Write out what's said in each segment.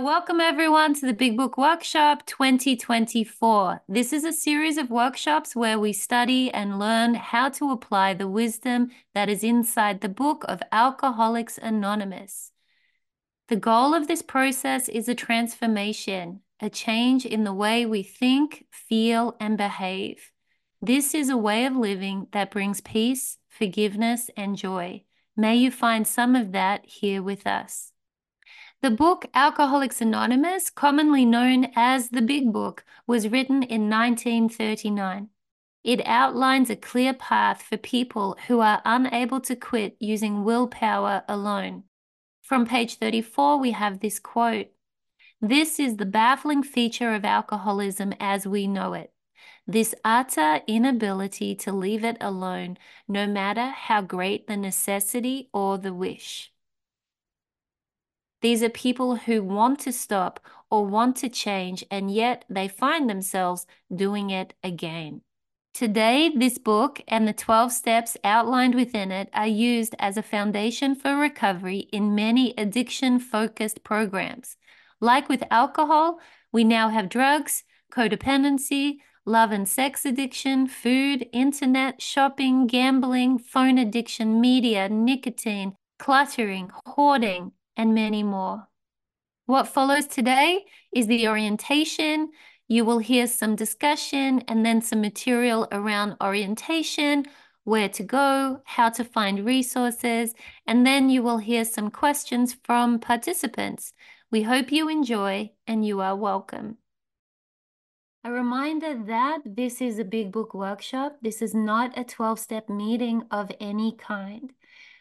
Welcome everyone to the Big Book Workshop 2024. This is a series of workshops where we study and learn how to apply the wisdom that is inside the book of Alcoholics Anonymous. The goal of this process is a transformation, a change in the way we think, feel, and behave. This is a way of living that brings peace, forgiveness, and joy. May you find some of that here with us. The book Alcoholics Anonymous, commonly known as the Big Book, was written in 1939. It outlines a clear path for people who are unable to quit using willpower alone. From page 34, we have this quote This is the baffling feature of alcoholism as we know it. This utter inability to leave it alone, no matter how great the necessity or the wish. These are people who want to stop or want to change, and yet they find themselves doing it again. Today, this book and the 12 steps outlined within it are used as a foundation for recovery in many addiction focused programs. Like with alcohol, we now have drugs, codependency, love and sex addiction, food, internet, shopping, gambling, phone addiction, media, nicotine, cluttering, hoarding, and many more. What follows today is the orientation. You will hear some discussion and then some material around orientation, where to go, how to find resources, and then you will hear some questions from participants. We hope you enjoy and you are welcome. A reminder that this is a big book workshop. This is not a 12 step meeting of any kind.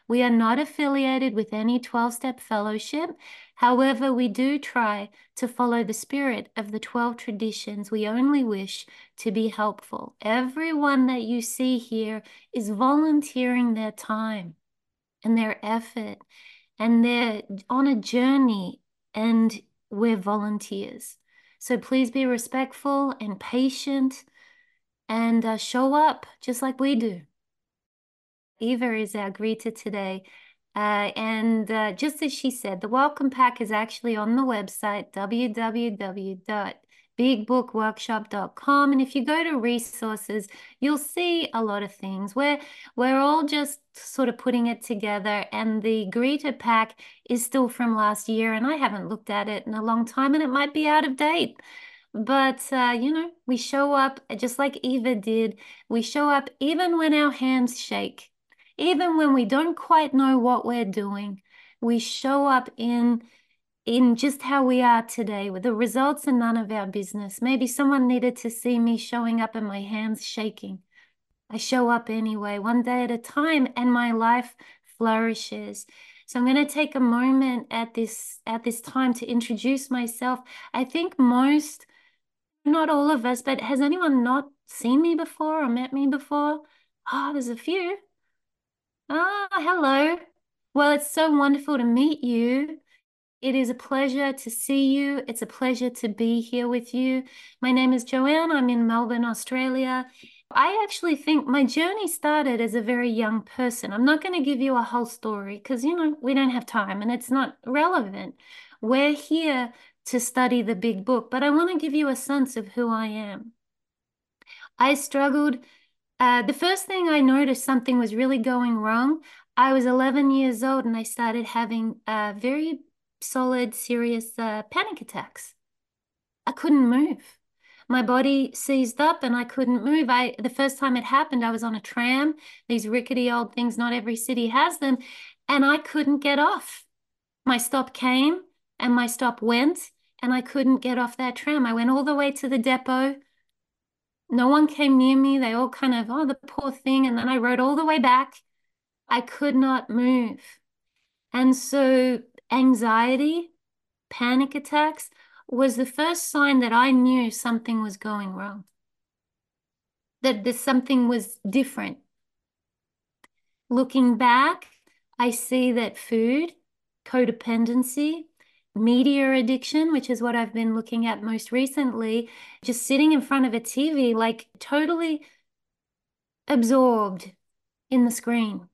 We are not affiliated with any 12 step fellowship. However, we do try to follow the spirit of the 12 traditions. We only wish to be helpful. Everyone that you see here is volunteering their time and their effort, and they're on a journey, and we're volunteers. So please be respectful and patient and uh, show up just like we do. Eva is our greeter today. Uh, and uh, just as she said, the welcome pack is actually on the website www.bigbookworkshop.com. And if you go to resources, you'll see a lot of things. We're, we're all just sort of putting it together. And the greeter pack is still from last year. And I haven't looked at it in a long time and it might be out of date. But, uh, you know, we show up just like Eva did. We show up even when our hands shake even when we don't quite know what we're doing, we show up in in just how we are today with the results are none of our business. Maybe someone needed to see me showing up and my hands shaking. I show up anyway, one day at a time, and my life flourishes. So I'm going to take a moment at this at this time to introduce myself. I think most, not all of us, but has anyone not seen me before or met me before? Oh, there's a few. Ah, hello. Well, it's so wonderful to meet you. It is a pleasure to see you. It's a pleasure to be here with you. My name is Joanne. I'm in Melbourne, Australia. I actually think my journey started as a very young person. I'm not going to give you a whole story because, you know, we don't have time and it's not relevant. We're here to study the big book, but I want to give you a sense of who I am. I struggled uh, the first thing I noticed something was really going wrong. I was 11 years old and I started having uh, very solid, serious uh, panic attacks. I couldn't move. My body seized up and I couldn't move. I the first time it happened, I was on a tram. These rickety old things, not every city has them, and I couldn't get off. My stop came and my stop went, and I couldn't get off that tram. I went all the way to the depot no one came near me. They all kind of, oh, the poor thing. And then I rode all the way back. I could not move. And so anxiety, panic attacks was the first sign that I knew something was going wrong, that there's something was different. Looking back, I see that food, codependency, media addiction, which is what I've been looking at most recently, just sitting in front of a TV, like totally absorbed in the screen.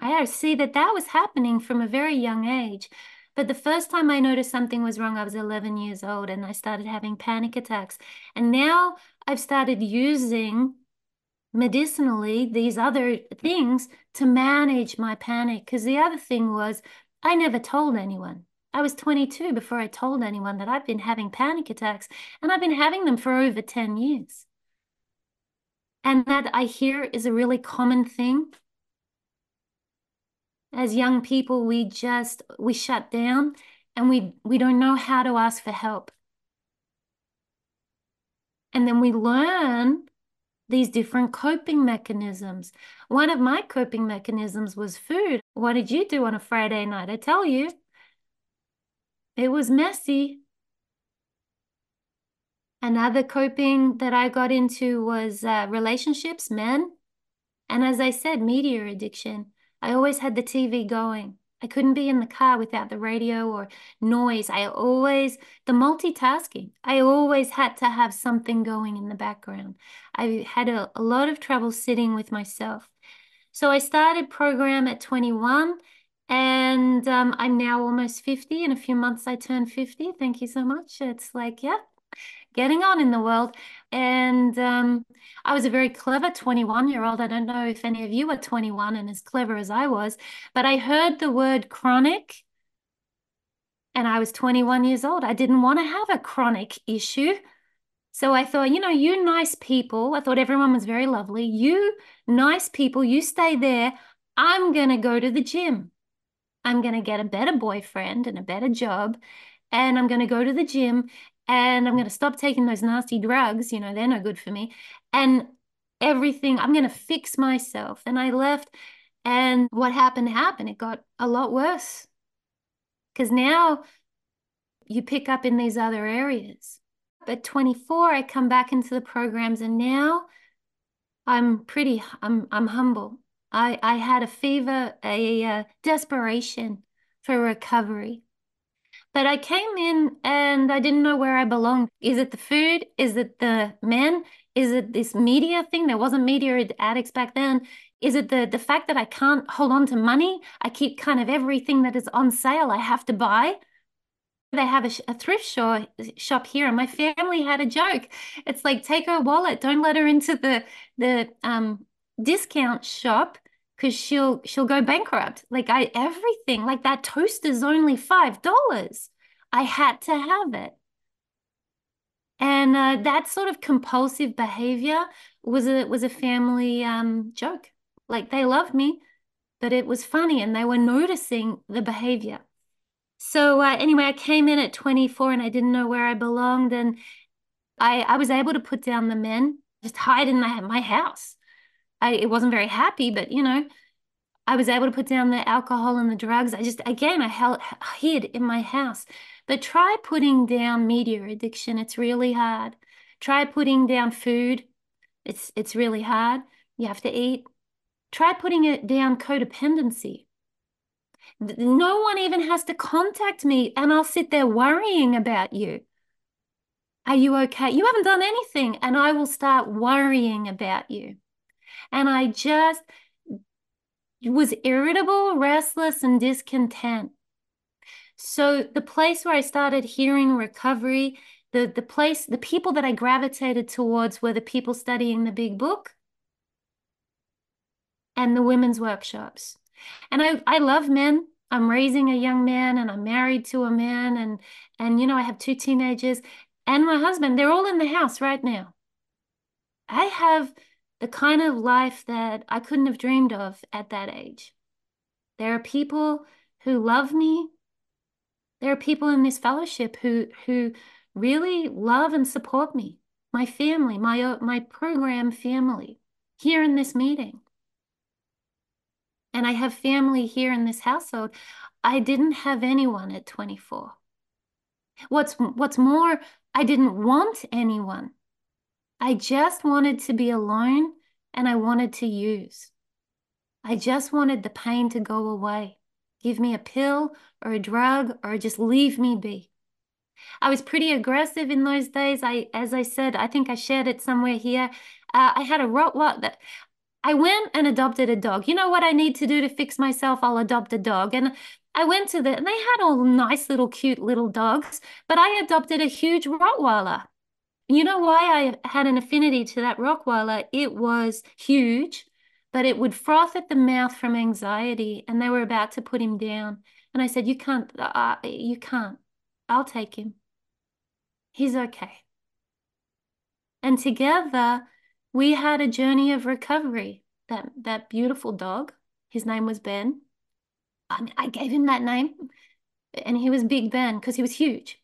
I see that that was happening from a very young age. But the first time I noticed something was wrong, I was 11 years old and I started having panic attacks. And now I've started using medicinally these other things to manage my panic. Because the other thing was, I never told anyone. I was 22 before I told anyone that I've been having panic attacks, and I've been having them for over 10 years. And that I hear is a really common thing. As young people, we just we shut down and we we don't know how to ask for help. And then we learn these different coping mechanisms. One of my coping mechanisms was food. What did you do on a Friday night? I tell you, it was messy. Another coping that I got into was uh, relationships, men. And as I said, media addiction. I always had the TV going. I couldn't be in the car without the radio or noise. I always, the multitasking, I always had to have something going in the background. I had a, a lot of trouble sitting with myself. So I started program at 21 and um, I'm now almost 50. In a few months, I turn 50. Thank you so much. It's like, yeah, getting on in the world. And um, I was a very clever 21 year old. I don't know if any of you are 21 and as clever as I was, but I heard the word chronic and I was 21 years old. I didn't want to have a chronic issue. So I thought, you know, you nice people, I thought everyone was very lovely. You nice people, you stay there. I'm going to go to the gym. I'm going to get a better boyfriend and a better job. And I'm going to go to the gym and I'm going to stop taking those nasty drugs. You know, they're no good for me. And everything, I'm going to fix myself. And I left. And what happened happened. It got a lot worse. Because now you pick up in these other areas. At 24, I come back into the programs, and now I'm pretty, I'm, I'm humble. I, I had a fever, a, a desperation for recovery. But I came in and I didn't know where I belonged. Is it the food? Is it the men? Is it this media thing? There wasn't media addicts back then. Is it the the fact that I can't hold on to money? I keep kind of everything that is on sale I have to buy. They have a, a thrift shop shop here, and my family had a joke. It's like take her wallet, don't let her into the the um discount shop because she'll she'll go bankrupt. Like I everything, like that toaster's only five dollars. I had to have it. And uh, that sort of compulsive behavior was a was a family um, joke. Like they loved me, but it was funny, and they were noticing the behavior. So uh, anyway, I came in at 24, and I didn't know where I belonged, and I I was able to put down the men, just hide in my my house. I it wasn't very happy, but you know, I was able to put down the alcohol and the drugs. I just again I held hid in my house. But try putting down media addiction. It's really hard. Try putting down food. It's it's really hard. You have to eat. Try putting it down codependency. No one even has to contact me and I'll sit there worrying about you. Are you okay? You haven't done anything and I will start worrying about you. And I just was irritable, restless, and discontent. So the place where I started hearing recovery, the, the place, the people that I gravitated towards were the people studying the big book and the women's workshops. And I, I love men. I'm raising a young man and I'm married to a man and and you know I have two teenagers and my husband. They're all in the house right now. I have the kind of life that I couldn't have dreamed of at that age. There are people who love me. There are people in this fellowship who who really love and support me. My family, my uh, my program family here in this meeting. And I have family here in this household. I didn't have anyone at 24. What's what's more, I didn't want anyone. I just wanted to be alone and I wanted to use. I just wanted the pain to go away. Give me a pill or a drug or just leave me be. I was pretty aggressive in those days. I, as I said, I think I shared it somewhere here. Uh, I had a Rottweiler that I went and adopted a dog. You know what I need to do to fix myself? I'll adopt a dog. And I went to the, and they had all nice little cute little dogs, but I adopted a huge Rottweiler. You know why I had an affinity to that Rottweiler? It was huge, but it would froth at the mouth from anxiety, and they were about to put him down. And I said, "You can't, uh, you can't. I'll take him. He's okay." And together, we had a journey of recovery. That that beautiful dog, his name was Ben. I, mean, I gave him that name, and he was Big Ben because he was huge.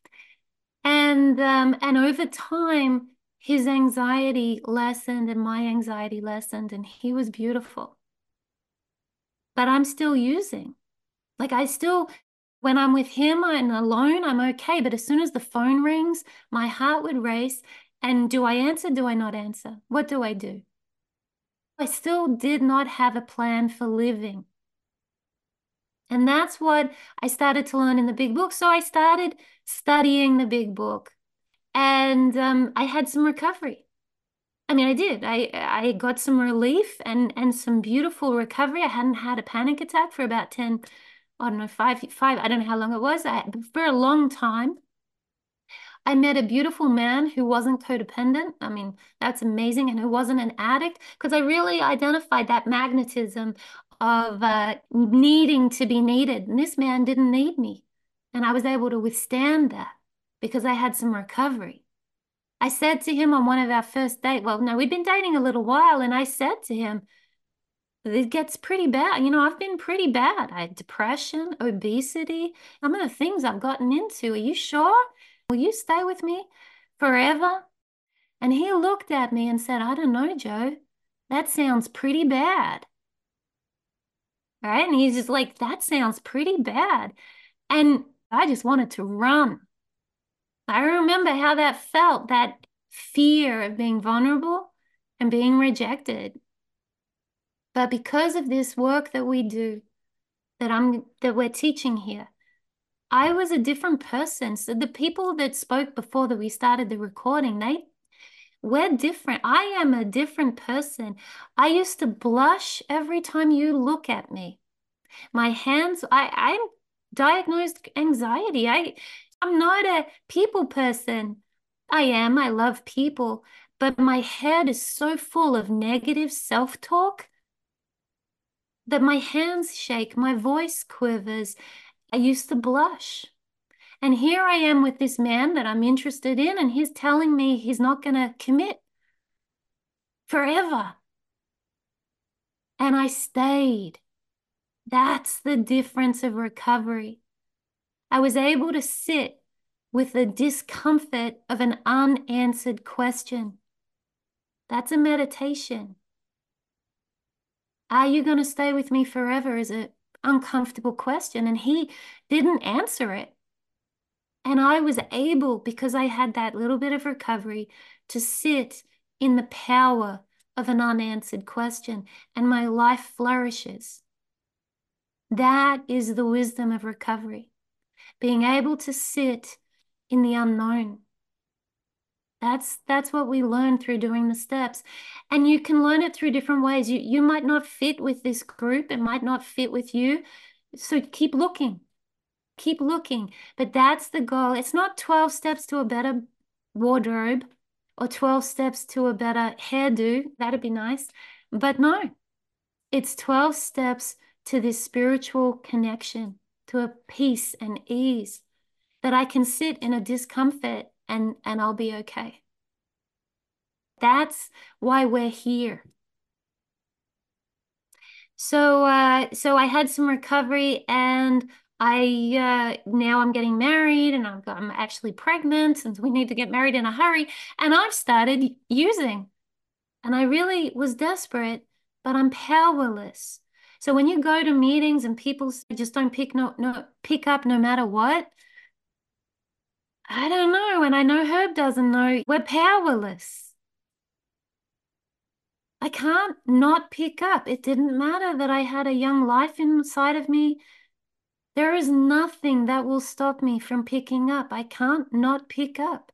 And um, and over time, his anxiety lessened and my anxiety lessened, and he was beautiful. But I'm still using. Like I still, when I'm with him and alone, I'm okay. But as soon as the phone rings, my heart would race. And do I answer? Do I not answer? What do I do? I still did not have a plan for living. And that's what I started to learn in the big book. So I started studying the big book and um, I had some recovery. I mean, I did. I I got some relief and and some beautiful recovery. I hadn't had a panic attack for about 10, I don't know, five, five, I don't know how long it was. I, for a long time. I met a beautiful man who wasn't codependent. I mean, that's amazing. And who wasn't an addict because I really identified that magnetism of uh, needing to be needed. And this man didn't need me. And I was able to withstand that because I had some recovery. I said to him on one of our first dates, well, no, we'd been dating a little while, and I said to him, it gets pretty bad. You know, I've been pretty bad. I had depression, obesity, some of the things I've gotten into. Are you sure? Will you stay with me forever? And he looked at me and said, I don't know, Joe. That sounds pretty bad. Right? And he's just like, that sounds pretty bad. And I just wanted to run. I remember how that felt, that fear of being vulnerable and being rejected. But because of this work that we do, that I'm that we're teaching here, I was a different person. So the people that spoke before that we started the recording, they we're different. I am a different person. I used to blush every time you look at me. My hands, I, I'm diagnosed anxiety. I I'm not a people person. I am, I love people, but my head is so full of negative self-talk that my hands shake, my voice quivers. I used to blush. And here I am with this man that I'm interested in, and he's telling me he's not going to commit forever. And I stayed. That's the difference of recovery. I was able to sit with the discomfort of an unanswered question. That's a meditation. Are you going to stay with me forever is an uncomfortable question. And he didn't answer it. And I was able, because I had that little bit of recovery, to sit in the power of an unanswered question, and my life flourishes. That is the wisdom of recovery being able to sit in the unknown. That's that's what we learn through doing the steps. And you can learn it through different ways. You you might not fit with this group, it might not fit with you. So keep looking. Keep looking. But that's the goal. It's not 12 steps to a better wardrobe or 12 steps to a better hairdo. That'd be nice. But no. It's 12 steps to this spiritual connection to a peace and ease that I can sit in a discomfort and, and I'll be okay. That's why we're here. So, uh, so I had some recovery and I uh, now I'm getting married and I'm, I'm actually pregnant and we need to get married in a hurry. And I've started using and I really was desperate, but I'm powerless. So when you go to meetings and people just don't pick no no pick up no matter what, I don't know. And I know Herb doesn't know. We're powerless. I can't not pick up. It didn't matter that I had a young life inside of me. There is nothing that will stop me from picking up. I can't not pick up.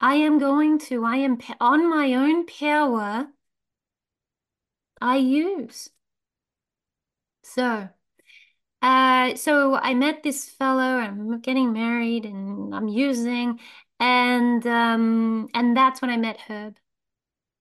I am going to. I am on my own power. I use. So Uh, so I met this fellow, I'm getting married and I'm using, and um, and that's when I met Herb.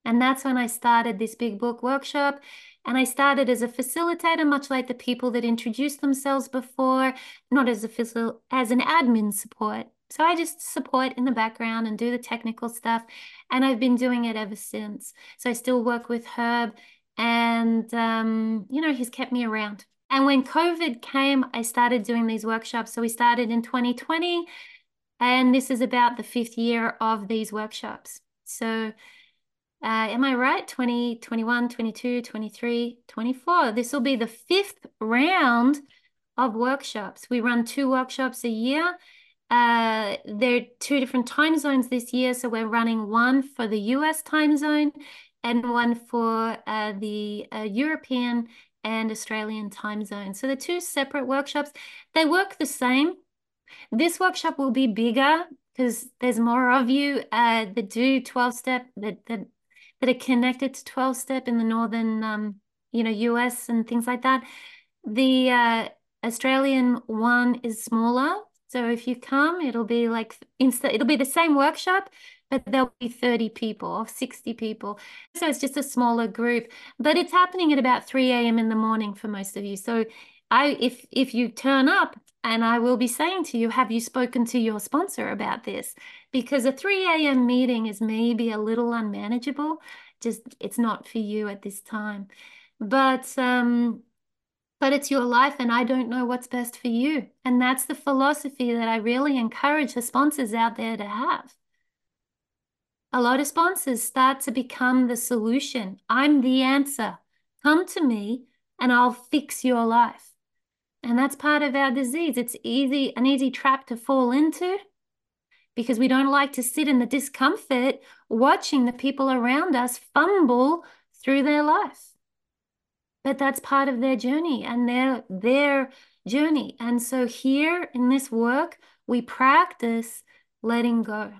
And that's when I started this big book workshop. And I started as a facilitator, much like the people that introduced themselves before, not as a facil as an admin support. So I just support in the background and do the technical stuff. And I've been doing it ever since. So I still work with Herb and, um, you know, he's kept me around. And when COVID came, I started doing these workshops. So we started in 2020, and this is about the fifth year of these workshops. So uh, am I right? 20, 21, 22, 23, 24. This will be the fifth round of workshops. We run two workshops a year. Uh, there are two different time zones this year. So we're running one for the US time zone and one for uh, the uh, European and Australian time zone. So the two separate workshops, they work the same. This workshop will be bigger because there's more of you uh, that do 12 step that, that that are connected to 12 step in the northern um, you know US and things like that. The uh, Australian one is smaller. So if you come, it'll be like insta it'll be the same workshop, but there'll be 30 people or 60 people. So it's just a smaller group, but it's happening at about 3 a.m. in the morning for most of you. So I if if you turn up and I will be saying to you, have you spoken to your sponsor about this? Because a 3 a.m. meeting is maybe a little unmanageable. Just it's not for you at this time. But um but it's your life and I don't know what's best for you. And that's the philosophy that I really encourage the sponsors out there to have. A lot of sponsors start to become the solution. I'm the answer. Come to me and I'll fix your life. And that's part of our disease. It's easy, an easy trap to fall into because we don't like to sit in the discomfort watching the people around us fumble through their life but that's part of their journey and their their journey. And so here in this work, we practice letting go.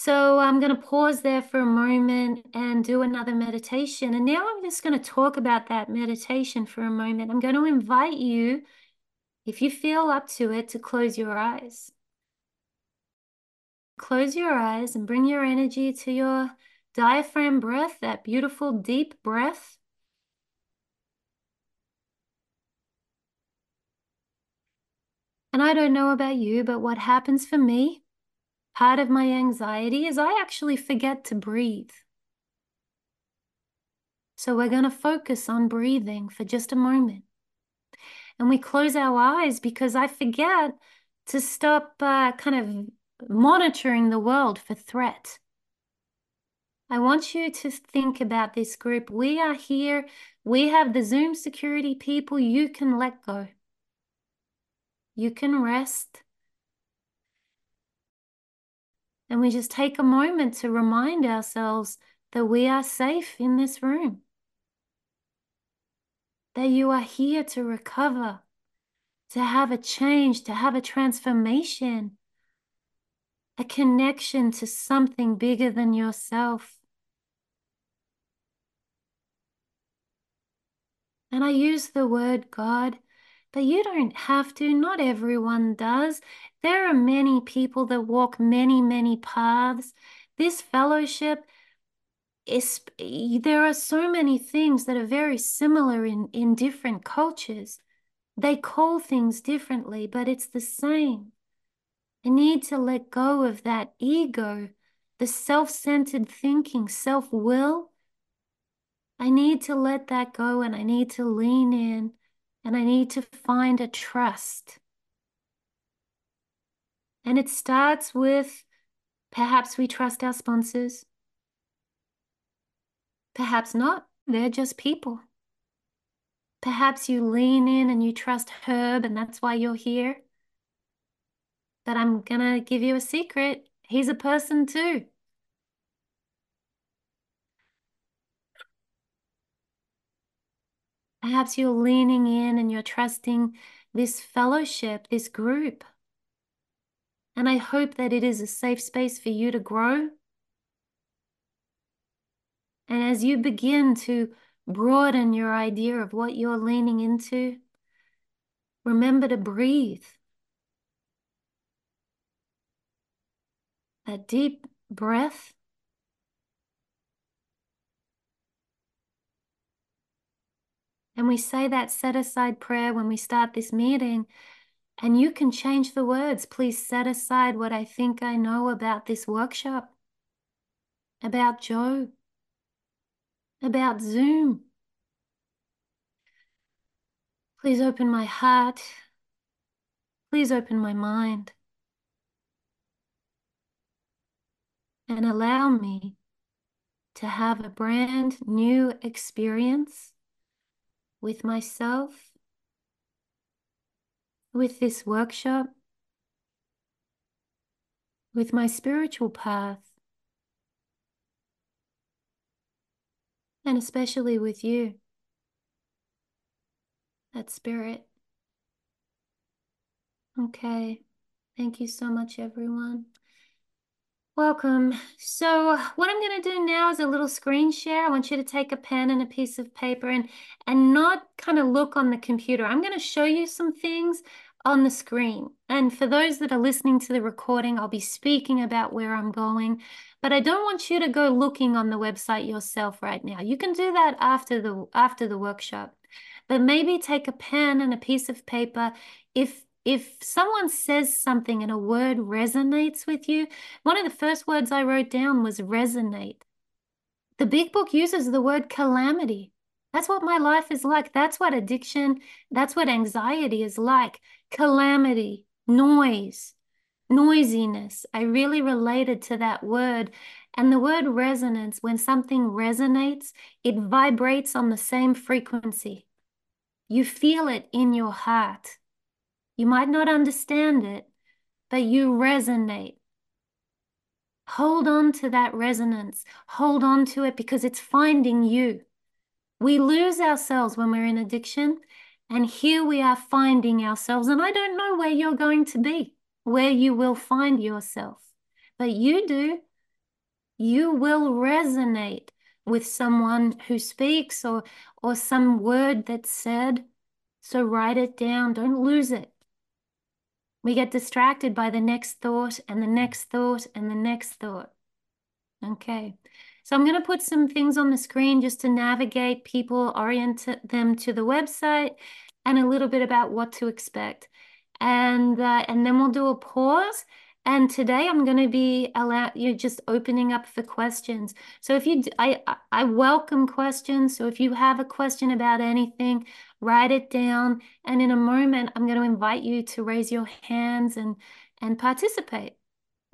So I'm going to pause there for a moment and do another meditation. And now I'm just going to talk about that meditation for a moment. I'm going to invite you, if you feel up to it, to close your eyes. Close your eyes and bring your energy to your diaphragm breath, that beautiful deep breath. And I don't know about you, but what happens for me, part of my anxiety is I actually forget to breathe. So we're going to focus on breathing for just a moment. And we close our eyes because I forget to stop uh, kind of monitoring the world for threat. I want you to think about this group. We are here. We have the Zoom security people. You can let go. You can rest. And we just take a moment to remind ourselves that we are safe in this room. That you are here to recover, to have a change, to have a transformation, a connection to something bigger than yourself. And I use the word God but you don't have to. Not everyone does. There are many people that walk many, many paths. This fellowship is, there are so many things that are very similar in, in different cultures. They call things differently, but it's the same. I need to let go of that ego, the self centered thinking, self will. I need to let that go and I need to lean in and I need to find a trust. And it starts with perhaps we trust our sponsors. Perhaps not. They're just people. Perhaps you lean in and you trust Herb, and that's why you're here. But I'm going to give you a secret. He's a person too. Perhaps you're leaning in and you're trusting this fellowship, this group. And I hope that it is a safe space for you to grow. And as you begin to broaden your idea of what you're leaning into, Remember to breathe. That deep breath. And we say that set aside prayer when we start this meeting. And you can change the words. Please set aside what I think I know about this workshop, about Joe, about Zoom. Please open my heart. Please open my mind. And allow me to have a brand new experience with myself, with this workshop, with my spiritual path, and especially with you, that spirit. Okay. Thank you so much, everyone. Welcome. So what I'm going to do now is a little screen share. I want you to take a pen and a piece of paper and, and not kind of look on the computer. I'm going to show you some things on the screen. And for those that are listening to the recording, I'll be speaking about where I'm going, but I don't want you to go looking on the website yourself right now. You can do that after the after the workshop. But maybe take a pen and a piece of paper if if someone says something and a word resonates with you, one of the first words I wrote down was resonate. The big book uses the word calamity. That's what my life is like. That's what addiction, that's what anxiety is like. Calamity, noise, noisiness. I really related to that word. And the word resonance, when something resonates, it vibrates on the same frequency. You feel it in your heart. You might not understand it, but you resonate. Hold on to that resonance. Hold on to it because it's finding you. We lose ourselves when we're in addiction, and here we are finding ourselves. And I don't know where you're going to be, where you will find yourself, but you do. You will resonate with someone who speaks or, or some word that's said. So write it down, don't lose it. We get distracted by the next thought and the next thought and the next thought. Okay. So I'm going to put some things on the screen just to navigate people, orient them to the website and a little bit about what to expect. And, uh, and then we'll do a pause and today I'm going to be allow you just opening up for questions. So if you, I, I welcome questions. So if you have a question about anything, write it down. And in a moment, I'm going to invite you to raise your hands and, and participate.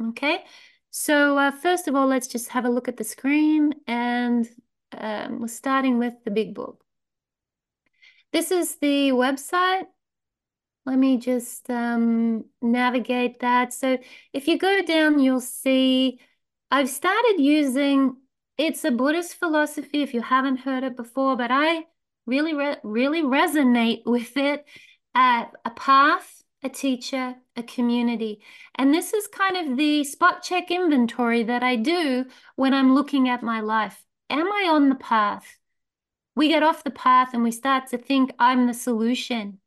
Okay. So uh, first of all, let's just have a look at the screen and um, we're starting with the big book. This is the website let me just um, navigate that. So if you go down, you'll see I've started using, it's a Buddhist philosophy if you haven't heard it before, but I really, re really resonate with it. Uh, a path, a teacher, a community. And this is kind of the spot check inventory that I do when I'm looking at my life. Am I on the path? We get off the path and we start to think I'm the solution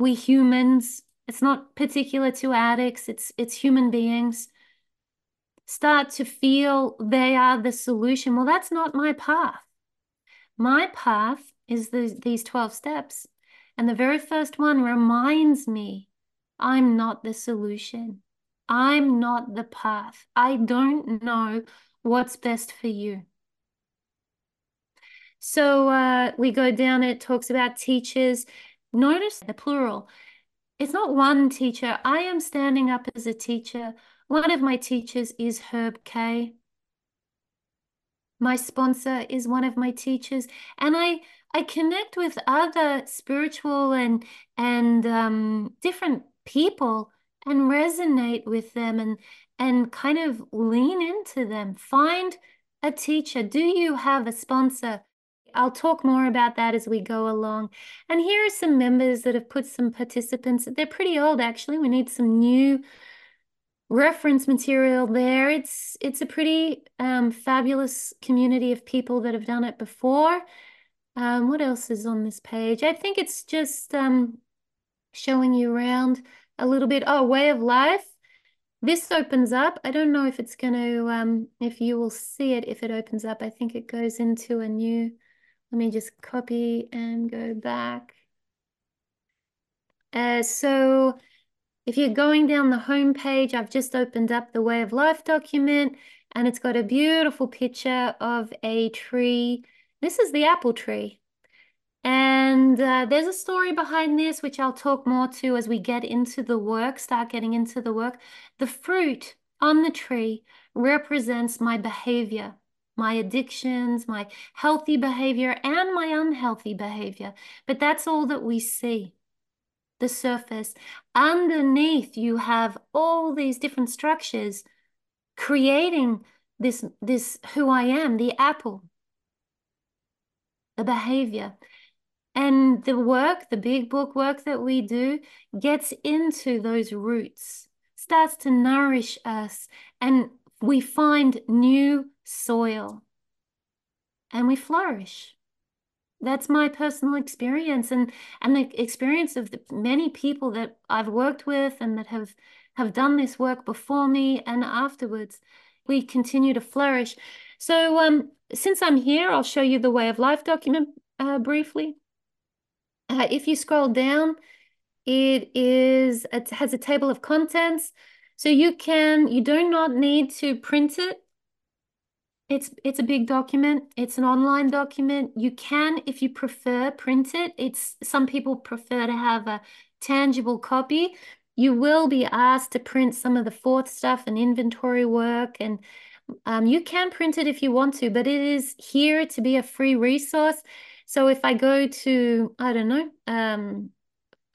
we humans, it's not particular to addicts, it's it's human beings, start to feel they are the solution. Well, that's not my path. My path is the, these 12 steps. And the very first one reminds me I'm not the solution. I'm not the path. I don't know what's best for you. So uh, we go down, it talks about teachers. Notice the plural. It's not one teacher. I am standing up as a teacher. One of my teachers is Herb K. My sponsor is one of my teachers, and I I connect with other spiritual and and um, different people and resonate with them and and kind of lean into them. Find a teacher. Do you have a sponsor? I'll talk more about that as we go along. And here are some members that have put some participants. They're pretty old, actually. We need some new reference material there. It's it's a pretty um, fabulous community of people that have done it before. Um, what else is on this page? I think it's just um, showing you around a little bit. Oh, way of life. This opens up. I don't know if it's going to, um, if you will see it if it opens up. I think it goes into a new, let me just copy and go back. Uh, so if you're going down the home page, I've just opened up the Way of Life document and it's got a beautiful picture of a tree. This is the apple tree. And uh, there's a story behind this, which I'll talk more to as we get into the work, start getting into the work. The fruit on the tree represents my behavior, my addictions, my healthy behavior, and my unhealthy behavior. But that's all that we see the surface. Underneath, you have all these different structures creating this, this who I am, the apple, the behavior. And the work, the big book work that we do, gets into those roots, starts to nourish us, and we find new soil and we flourish. That's my personal experience and, and the experience of the many people that I've worked with and that have, have done this work before me and afterwards. We continue to flourish. So um, since I'm here, I'll show you the Way of Life document uh, briefly. Uh, if you scroll down, it is it has a table of contents. So you can, you do not need to print it. It's it's a big document. It's an online document. You can, if you prefer, print it. It's some people prefer to have a tangible copy. You will be asked to print some of the fourth stuff and inventory work, and um, you can print it if you want to, but it is here to be a free resource. So if I go to, I don't know, um,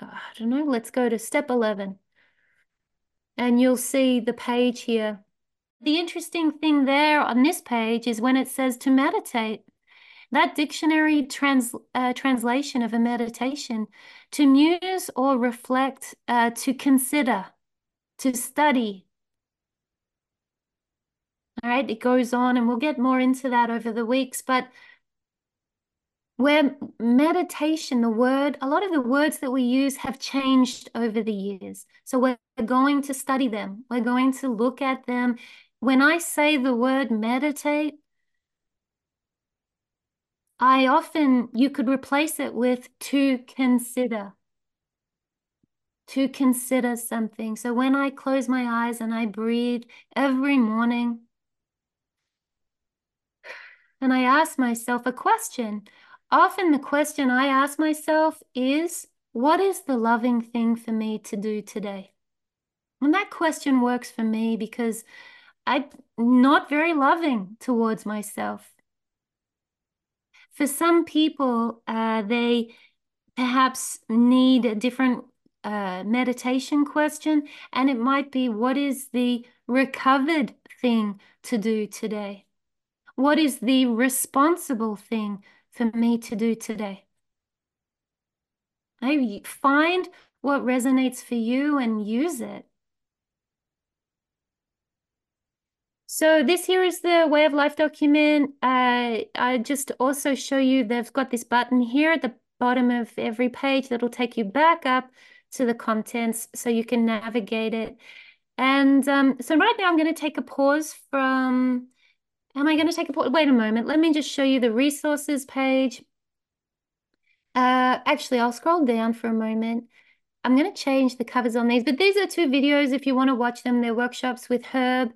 I don't know, let's go to step 11. And you'll see the page here. The interesting thing there on this page is when it says to meditate. That dictionary trans, uh, translation of a meditation, to muse or reflect, uh, to consider, to study. All right, it goes on, and we'll get more into that over the weeks. But where meditation, the word, a lot of the words that we use have changed over the years. So we're going to study them, we're going to look at them. When I say the word meditate, I often, you could replace it with to consider. To consider something. So when I close my eyes and I breathe every morning, and I ask myself a question Often the question I ask myself is, what is the loving thing for me to do today? And that question works for me because I'm not very loving towards myself. For some people, uh, they perhaps need a different uh, meditation question, and it might be what is the recovered thing to do today? What is the responsible thing for me to do today. I find what resonates for you and use it. So this here is the Way of Life document. Uh, I just also show you they've got this button here at the bottom of every page that'll take you back up to the contents so you can navigate it. And um, so right now I'm going to take a pause from Am I going to take a pause? Wait a moment. Let me just show you the resources page. Uh, actually, I'll scroll down for a moment. I'm going to change the covers on these, but these are two videos if you want to watch them. They're workshops with Herb,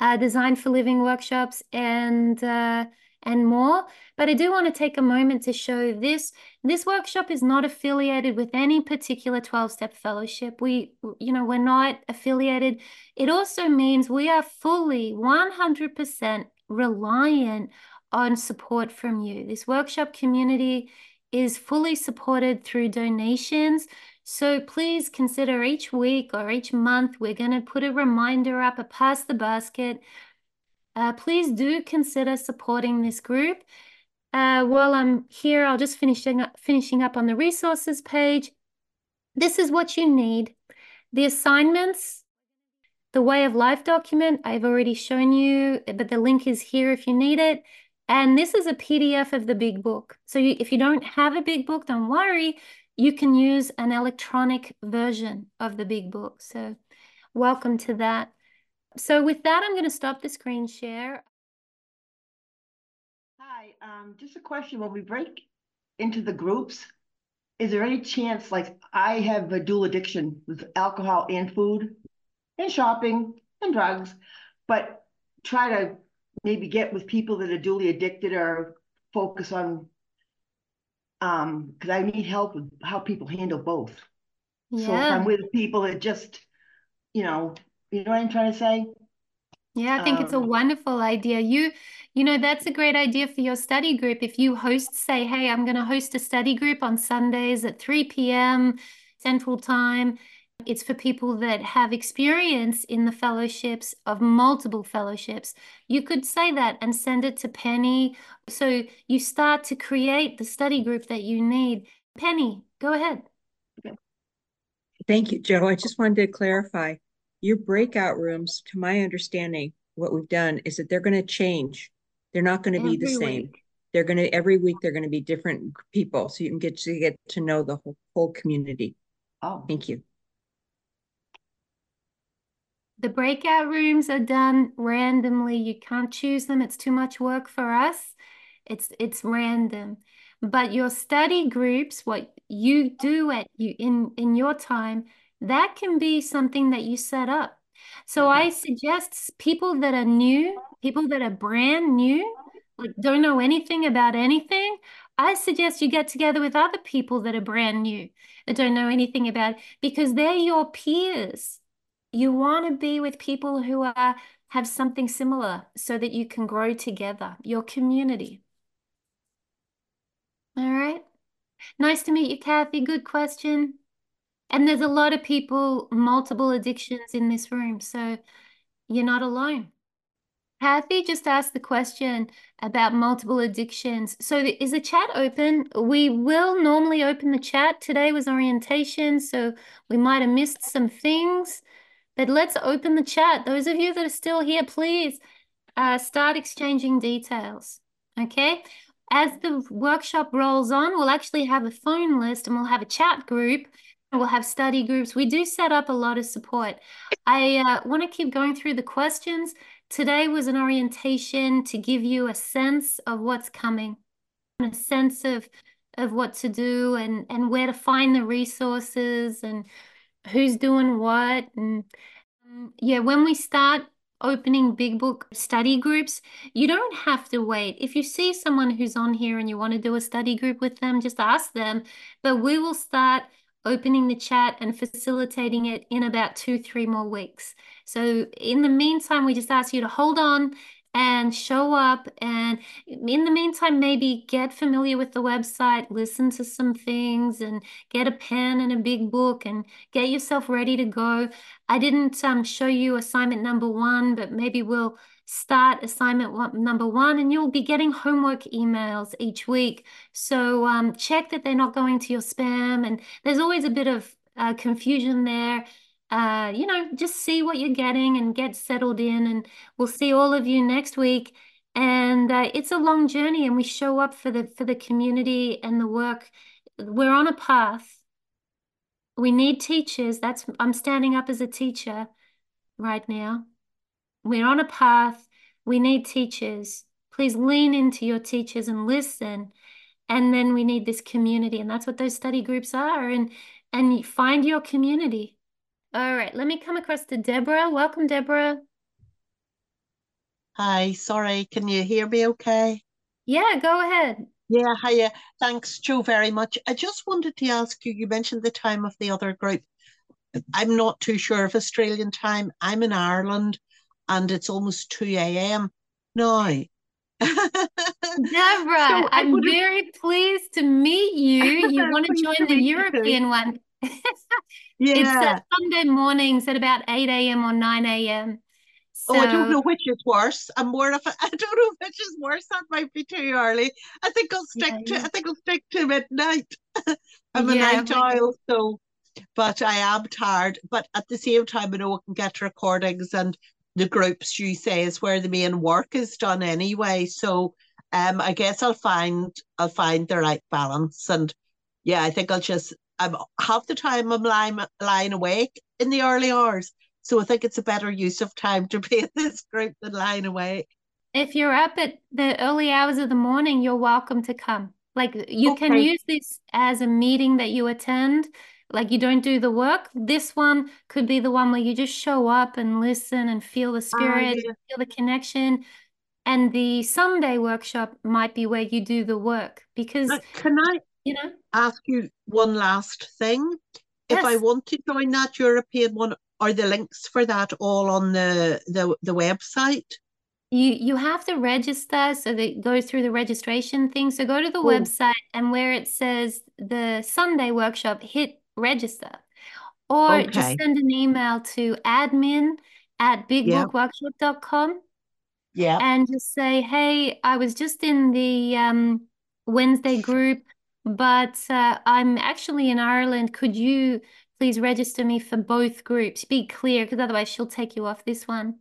uh, Design for Living workshops, and uh, and more. But I do want to take a moment to show this. This workshop is not affiliated with any particular 12-step fellowship. We, you know, we're not affiliated. It also means we are fully 100% reliant on support from you. This workshop community is fully supported through donations. So please consider each week or each month, we're going to put a reminder up, a pass the basket. Uh, please do consider supporting this group. Uh, while I'm here, I'll just finishing up, finishing up on the resources page. This is what you need. The assignments the Way of Life document, I've already shown you, but the link is here if you need it. And this is a PDF of the big book. So you, if you don't have a big book, don't worry. You can use an electronic version of the big book. So welcome to that. So with that, I'm going to stop the screen share. Hi, um, just a question. When we break into the groups, is there any chance, like I have a dual addiction with alcohol and food and shopping and drugs, but try to maybe get with people that are duly addicted or focus on um because I need help with how people handle both. Yeah. So if I'm with people that just, you know, you know what I'm trying to say? Yeah, I think um, it's a um, wonderful idea. You, you know, that's a great idea for your study group. If you host, say, hey, I'm going to host a study group on Sundays at 3 p.m. Central Time. It's for people that have experience in the fellowships of multiple fellowships. You could say that and send it to Penny. So you start to create the study group that you need. Penny, go ahead. Thank you, Joe. I just wanted to clarify your breakout rooms, to my understanding, what we've done is that they're going to change. They're not going to be the same. Week. They're going to every week. They're going to be different people, so you can get to get to know the whole, whole community. Oh, thank you. The breakout rooms are done randomly. You can't choose them. It's too much work for us. It's it's random. But your study groups, what you do at you in in your time, that can be something that you set up. So I suggest people that are new, people that are brand new, like don't know anything about anything, I suggest you get together with other people that are brand new, that don't know anything about because they're your peers. You want to be with people who are have something similar so that you can grow together, your community. All right. Nice to meet you, Kathy. Good question. And there's a lot of people, multiple addictions in this room. So you're not alone. Kathy just asked the question about multiple addictions. So is the chat open? We will normally open the chat. Today was orientation, so we might have missed some things. But let's open the chat. Those of you that are still here, please uh, start exchanging details. Okay. As the workshop rolls on, we'll actually have a phone list and we'll have a chat group We'll have study groups. We do set up a lot of support. I uh, want to keep going through the questions. Today was an orientation to give you a sense of what's coming, a sense of of what to do and and where to find the resources and who's doing what and um, yeah when we start opening big book study groups you don't have to wait if you see someone who's on here and you want to do a study group with them just ask them but we will start opening the chat and facilitating it in about two, three more weeks. So in the meantime, we just ask you to hold on and show up. And in the meantime, maybe get familiar with the website, listen to some things, and get a pen and a big book and get yourself ready to go. I didn't um, show you assignment number one, but maybe we'll start assignment one, number one and you'll be getting homework emails each week. So um, check that they're not going to your spam. And there's always a bit of uh, confusion there. Uh, you know, just see what you're getting and get settled in. And we'll see all of you next week. And uh, it's a long journey, and we show up for the for the community and the work. We're on a path. We need teachers. That's I'm standing up as a teacher right now. We're on a path. We need teachers. Please lean into your teachers and listen. And then we need this community. And that's what those study groups are. And and find your community. All right, let me come across to Deborah. Welcome, Deborah. Hi, sorry, can you hear me okay? Yeah, go ahead. Yeah, hiya. Thanks, Joe, very much. I just wanted to ask you, you mentioned the time of the other group. I'm not too sure of Australian time. I'm in Ireland and it's almost 2 a.m. now. Deborah, so I'm very pleased to meet you. You want to join the European one? yeah. It's Sunday mornings at about 8 a.m. or 9 a.m. So... Oh, I don't know which is worse. I'm more of a, I don't know which is worse. That might be too early. I think I'll stick yeah, to yeah. I think I'll stick to midnight. I'm a night owl, so but I am tired. But at the same time, I know I can get recordings and the groups you say is where the main work is done anyway. So um, I guess I'll find I'll find the right balance, and yeah, I think I'll just. I'm half the time I'm lying lying awake in the early hours, so I think it's a better use of time to be in this group than lying awake. If you're up at the early hours of the morning, you're welcome to come. Like you okay. can use this as a meeting that you attend. Like you don't do the work. This one could be the one where you just show up and listen and feel the spirit, uh, yeah. feel the connection. And the Sunday workshop might be where you do the work because uh, can I you know ask you one last thing? Yes. If I want to join that European one, are the links for that all on the the, the website? You you have to register, so that goes through the registration thing. So go to the oh. website and where it says the Sunday workshop, hit register. Or okay. just send an email to admin at bigbookworkshop.com. Yeah. And just say, hey, I was just in the um, Wednesday group, but uh, I'm actually in Ireland. Could you please register me for both groups. Be clear, because otherwise she'll take you off this one.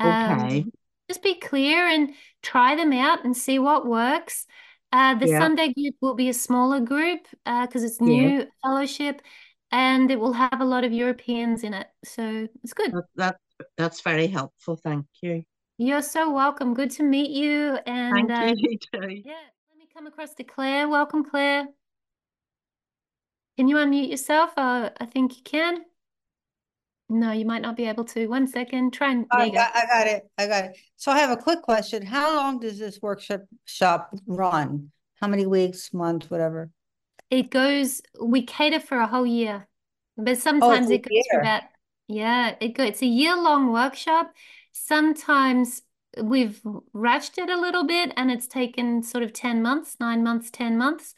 Okay. Um, just be clear and try them out and see what works. Uh, the yeah. Sunday group will be a smaller group because uh, it's new yeah. fellowship, and it will have a lot of Europeans in it. So it's good. That, that that's very helpful. Thank you. You're so welcome. Good to meet you. And thank uh, you. Yeah. Come across to Claire. Welcome, Claire. Can you unmute yourself? Uh, I think you can. No, you might not be able to. One second. Try and I got, I got it. I got it. So I have a quick question. How long does this workshop shop run? How many weeks, months, whatever? It goes, we cater for a whole year, but sometimes oh, it goes for about, yeah, it goes, it's a year long workshop. Sometimes we've rushed it a little bit and it's taken sort of 10 months, nine months, 10 months.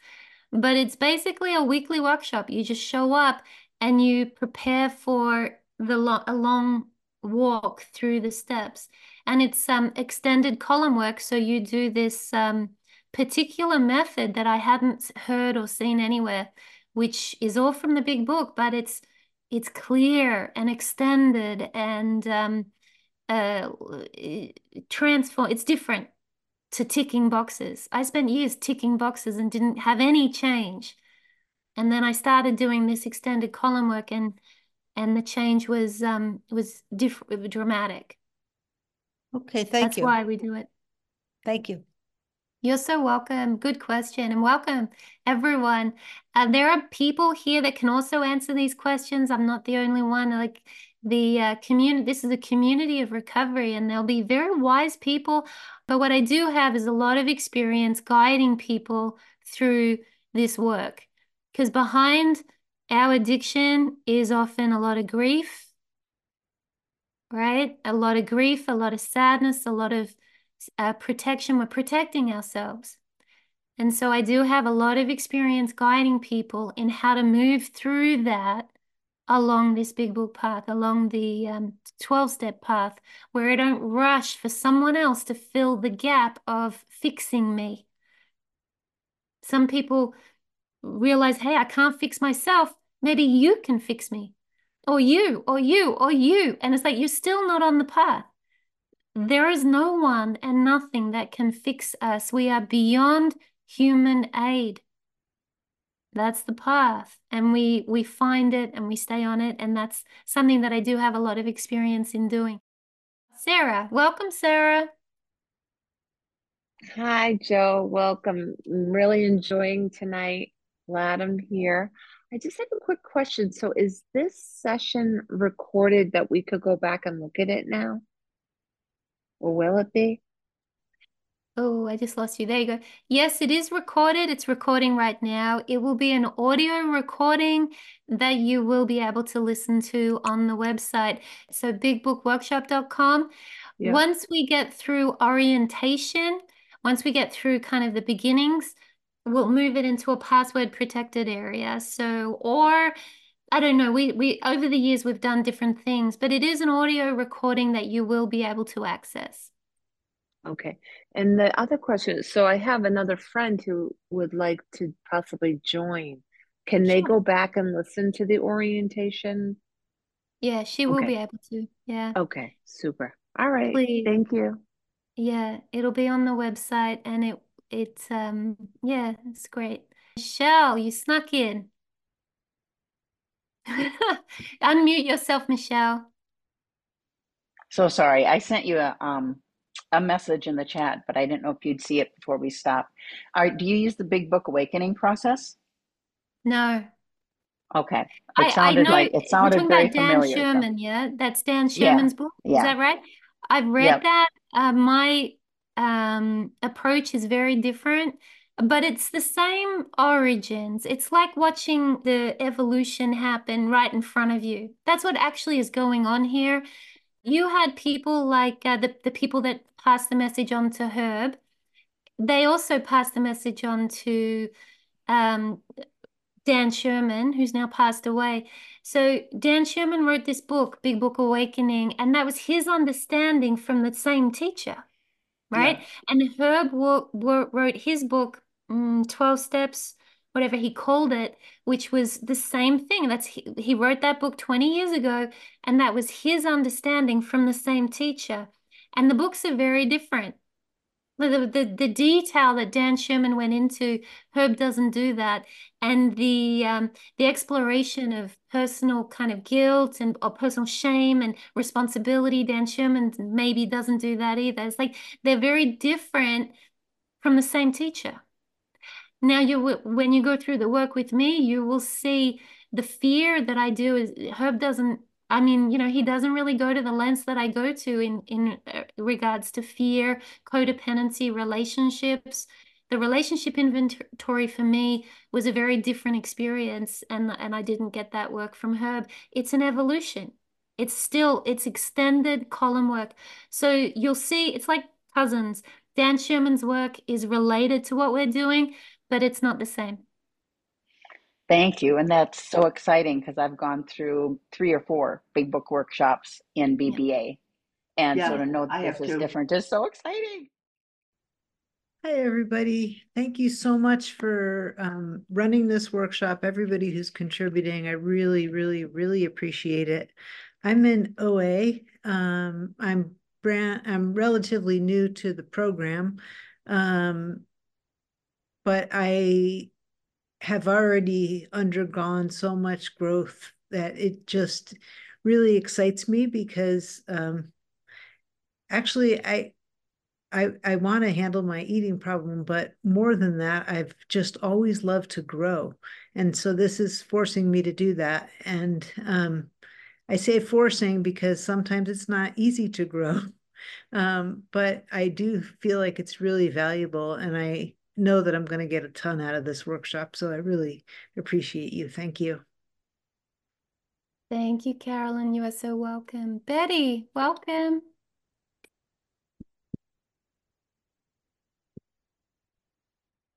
But it's basically a weekly workshop. You just show up and you prepare for the lo- a long walk through the steps. And it's um, extended column work. So you do this um, particular method that I hadn't heard or seen anywhere, which is all from the big book, but it's it's clear and extended and um, uh, transform. It's different to ticking boxes. I spent years ticking boxes and didn't have any change. And then I started doing this extended column work and and the change was um was different dramatic. Okay, thank That's you. That's why we do it. Thank you. You're so welcome. Good question. And welcome, everyone. Uh, there are people here that can also answer these questions. I'm not the only one. Like the uh, community, this is a community of recovery, and there'll be very wise people. But what I do have is a lot of experience guiding people through this work. Because behind our addiction is often a lot of grief, right? A lot of grief, a lot of sadness, a lot of uh, protection. We're protecting ourselves. And so I do have a lot of experience guiding people in how to move through that along this big book path, along the um, 12 step path, where I don't rush for someone else to fill the gap of fixing me. Some people realize, hey, I can't fix myself. Maybe you can fix me, or you, or you, or you. And it's like, you're still not on the path. There is no one and nothing that can fix us. We are beyond human aid. That's the path. And we we find it and we stay on it. And that's something that I do have a lot of experience in doing. Sarah, welcome, Sarah. Hi, Joe. Welcome. I'm really enjoying tonight. Glad I'm here. I just have a quick question. So, is this session recorded that we could go back and look at it now? Or will it be? Oh, I just lost you. There you go. Yes, it is recorded. It's recording right now. It will be an audio recording that you will be able to listen to on the website. So bigbookworkshop.com. Yeah. Once we get through orientation, once we get through kind of the beginnings, we'll move it into a password protected area. So, or I don't know, we, we over the years we've done different things, but it is an audio recording that you will be able to access. Okay. And the other question so I have another friend who would like to possibly join. Can they go back and listen to the orientation? Yeah, she will okay. be able to. Yeah. Okay, super. All right. Please. Thank you. Yeah, it'll be on the website and it it's um yeah, it's great. Michelle, you snuck in. Unmute yourself, Michelle. So sorry, I sent you a um a message in the chat, but I didn't know if you'd see it before we stop. All right, do you use the Big Book Awakening process? No. Okay. It I, sounded I know like it sounded talking very about Dan familiar. Sherman, yeah? That's Dan Yeah, Sherman's book. Is that right? I've read Yep. that. Uh, my um approach is very different, but it's the same origins. It's like watching the evolution happen right in front of you. That's what actually is going on here. You had people like uh, the the people that passed the message on to Herb. They also passed the message on to um, Dan Sherman, who's now passed away. So Dan Sherman wrote this book, Big Book Awakening, and that was his understanding from the same teacher, right? And Herb wrote his book, mm, 12 Steps, whatever he called it, which was the same thing. That's he, he wrote that book 20 years ago, and that was his understanding from the same teacher. And the books are very different. The, the, the detail that Dan Sherman went into, Herb doesn't do that. And the um, the exploration of personal kind of guilt and or personal shame and responsibility, Dan Sherman maybe doesn't do that either. It's like they're very different from the same teacher. Now you when you go through the work with me, you will see the fear that I do is Herb doesn't I mean, you know, he doesn't really go to the lens that I go to in in uh, regards to fear, codependency, relationships. The relationship inventory for me was a very different experience, and and I didn't get that work from Herb. It's an evolution. It's still it's extended column work. So you'll see it's like cousins. Dan Sherman's work is related to what we're doing, but it's not the same. Thank you. And that's so exciting because I've gone through three or four big book workshops in BBA. And so to know that I this is too. different is so exciting. Hi, everybody. Thank you so much for um, running this workshop. Everybody who's contributing, I really, really, really appreciate it. I'm in OA. Um, I'm brand, I'm relatively new to the program, um, but I have already undergone so much growth that it just really excites me because um, actually I I, I want to handle my eating problem, but more than that, I've just always loved to grow. And so this is forcing me to do that. And um, I say forcing because sometimes it's not easy to grow. Um, but I do feel like it's really valuable. And I know that I'm going to get a ton out of this workshop. So I really appreciate you. Thank you. Thank you, Carolyn. You are so welcome. Betty, welcome.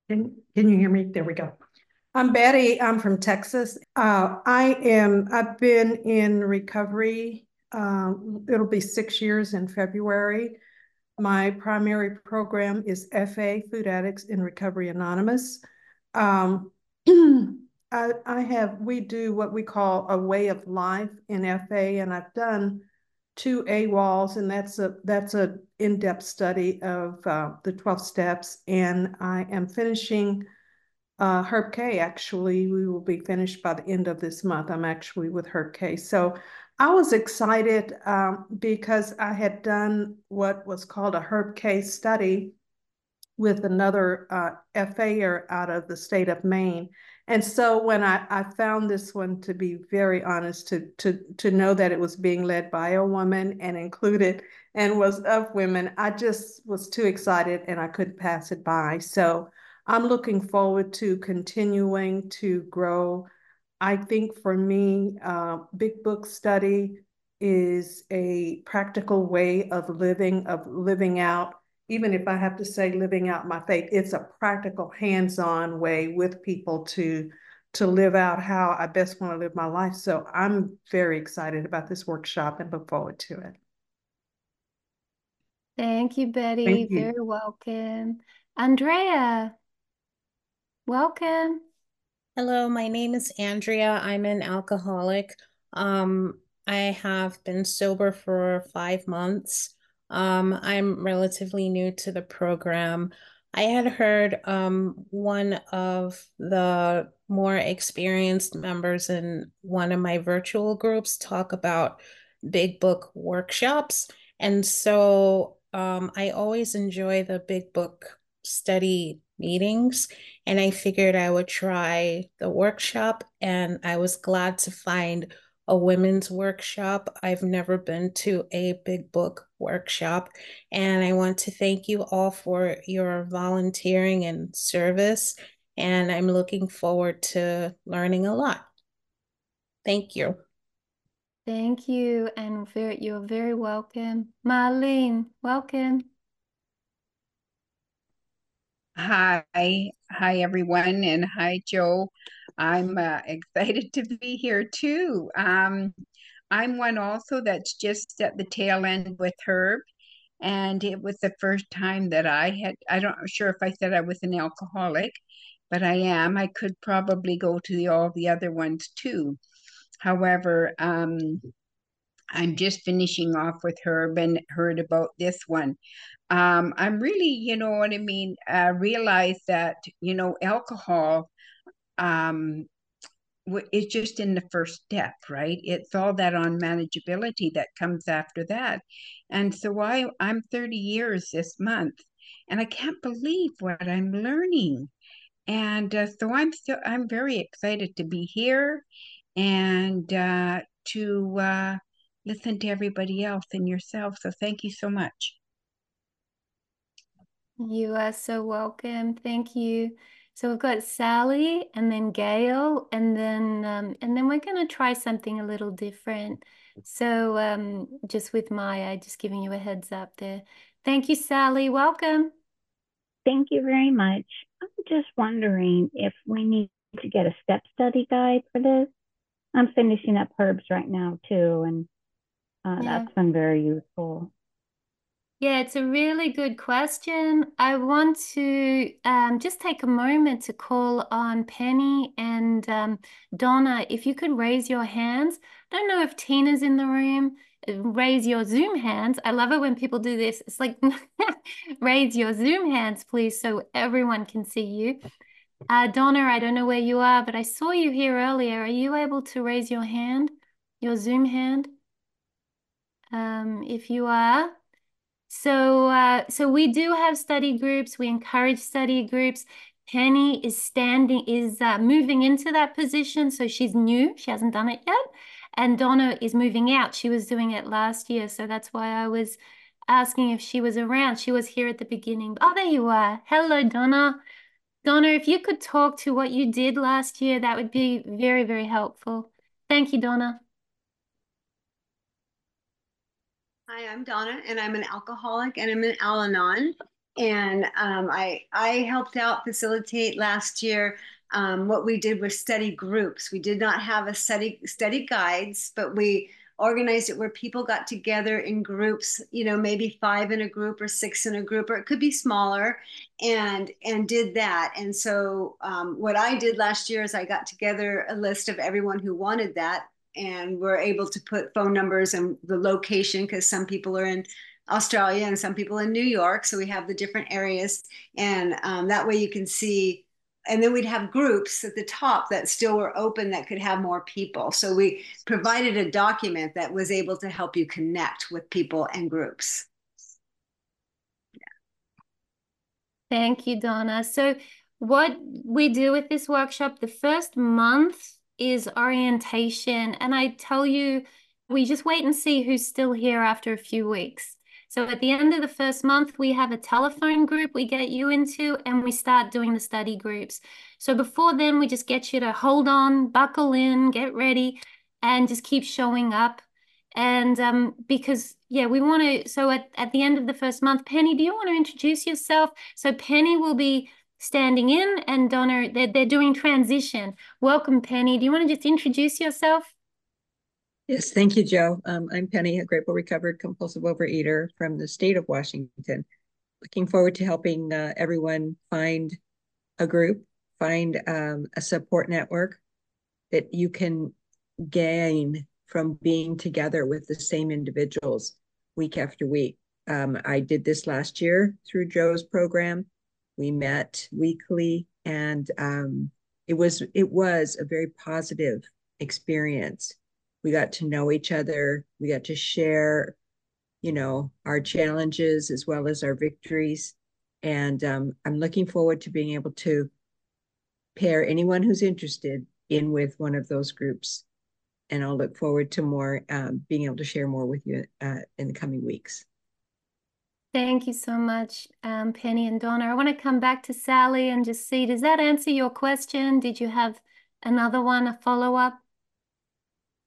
Can, can you hear me? There we go. I'm Betty. I'm from Texas. Uh, I am, I've been in recovery. Um, it'll be six years in February. My primary program is FA, Food Addicts in Recovery Anonymous. Um, I, I have, we do what we call a way of life in FA, and I've done two AWOLs, and that's a that's a in-depth study of uh, the 12 steps. And I am finishing uh, Herb K. Actually, we will be finished by the end of this month. I'm actually with Herb K. So I was excited um, because I had done what was called a Herb K's study with another uh, FAer out of the state of Maine. And so when I, I found this one to be very honest, to, to, to know that it was being led by a woman and included and was of women, I just was too excited and I couldn't pass it by. So I'm looking forward to continuing to grow. I think for me, uh, Big Book Study is a practical way of living, of living out even if I have to say living out my faith, it's a practical, hands-on way with people to to live out how I best want to live my life. So I'm very excited about this workshop and look forward to it. Thank you, Betty. Thank you. Very welcome. Andrea, welcome. Hello, my name is Andrea. I'm an alcoholic. Um, I have been sober for five months. Um, I'm relatively new to the program. I had heard um, one of the more experienced members in one of my virtual groups talk about big book workshops. And so um, I always enjoy the big book study meetings. And I figured I would try the workshop. And I was glad to find a women's workshop. I've never been to a big book workshop. And I want to thank you all for your volunteering and service. And I'm looking forward to learning a lot. Thank you. Thank you. And you're very welcome. Marlene, welcome. Hi, hi everyone, and hi Joe. I'm uh, excited to be here too. Um, I'm one also that's just at the tail end with Herb, and it was the first time that I had. I don't I'm sure if I said I was an alcoholic, but I am. I could probably go to the, all the other ones too. However, um, I'm just finishing off with Herb and heard about this one. Um, I'm really, you know what I mean, uh, realize that, you know, alcohol um, it's just in the first step, right? It's all that unmanageability that comes after that. And so I, I'm 30 years this month, and I can't believe what I'm learning. And uh, so I'm still, I'm very excited to be here and uh, to uh, listen to everybody else and yourself. So thank you so much. You are so welcome. Thank you. So we've got Sally and then Gail and then um, and then we're going to try something a little different. So um, just with Maya, just giving you a heads up there. Thank you, Sally. Welcome. Thank you very much. I'm just wondering if we need to get a step study guide for this. I'm finishing up herbs right now too, and uh, yeah. that's been very useful. Yeah, it's a really good question. I want to um, just take a moment to call on Penny and um, Donna. If you could raise your hands. I don't know if Tina's in the room. Raise your Zoom hands. I love it when people do this. It's like, raise your Zoom hands, please, so everyone can see you. Uh, Donna, I don't know where you are, but I saw you here earlier. Are you able to raise your hand, your Zoom hand? Um, if you are, so, uh, so we do have study groups. We encourage study groups. Penny is standing, is uh, moving into that position. So she's new. She hasn't done it yet. And Donna is moving out. She was doing it last year. So that's why I was asking if she was around. She was here at the beginning. Oh, there you are. Hello, Donna. Donna, if you could talk to what you did last year, that would be very, very helpful. Thank you, Donna. Hi, I'm Donna, and I'm an alcoholic, and I'm an Al-Anon. And um, I I helped out facilitate last year. Um, what we did was study groups. We did not have a study study guides, but we organized it where people got together in groups. You know, maybe five in a group or six in a group, or it could be smaller, and and did that. And so um, what I did last year is I got together a list of everyone who wanted that and we're able to put phone numbers and the location because some people are in Australia and some people in New York. So we have the different areas, and um, that way you can see. And then we'd have groups at the top that still were open that could have more people. So we provided a document that was able to help you connect with people and groups. Thank you, Donna. So what we do with this workshop, the first month is orientation. And I tell you, we just wait and see who's still here after a few weeks. So at the end of the first month, we have a telephone group we get you into and we start doing the study groups. So before then, we just get you to hold on, buckle in, get ready, and just keep showing up. And um, because, yeah, we want to, so at, at the end of the first month, Penny, do you want to introduce yourself? So Penny will be standing in and Donna, they're, they're doing transition. Welcome, Penny. Do you want to just introduce yourself? Yes, thank you, Joe. Um, I'm Penny, a grateful recovered compulsive overeater from the state of Washington. Looking forward to helping uh, everyone find a group, find um, a support network that you can gain from being together with the same individuals week after week. Um, I did this last year through Joe's program. We met weekly and um, it was it was a very positive experience. We got to know each other. We got to share, you know, our challenges as well as our victories. And um, I'm looking forward to being able to pair anyone who's interested in with one of those groups. And I'll look forward to more um, being able to share more with you uh, in the coming weeks. Thank you so much, um, Penny and Donna. I want to come back to Sally and just see, does that answer your question? Did you have another one, a follow-up?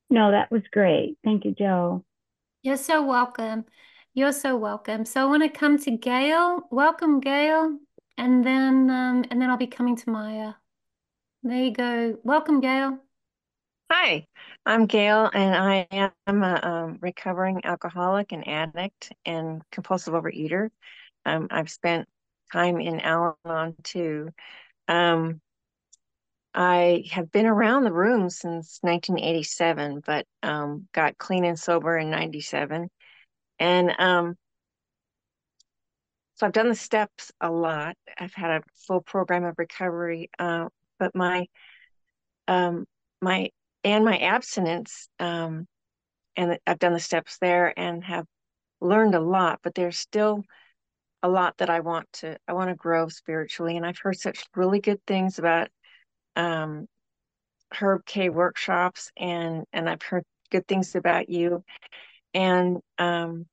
No, that was great. Thank you, Joe. You're so welcome. You're so welcome. So I want to come to Gail. Welcome, Gail. And then um, and then I'll be coming to Maya. There you go. Welcome, Gail. Hi, I'm Gail, and I am a um, recovering alcoholic and addict and compulsive overeater. Um, I've spent time in Al Anon too. Um, I have been around the room since 1987, but um, got clean and sober in 97. And um, so I've done the steps a lot. I've had a full program of recovery, uh, but my my and my abstinence um, and i've done the steps there and have learned a lot but there's still a lot that i want to i want to grow spiritually and i've heard such really good things about um, herb k workshops and and i've heard good things about you. And um,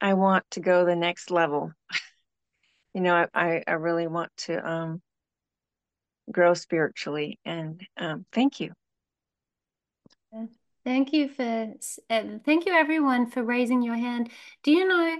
i want to go the next level. You know i i, really want to um, grow spiritually. And um, thank you. Thank you for, uh, thank you everyone for raising your hand. Do you know,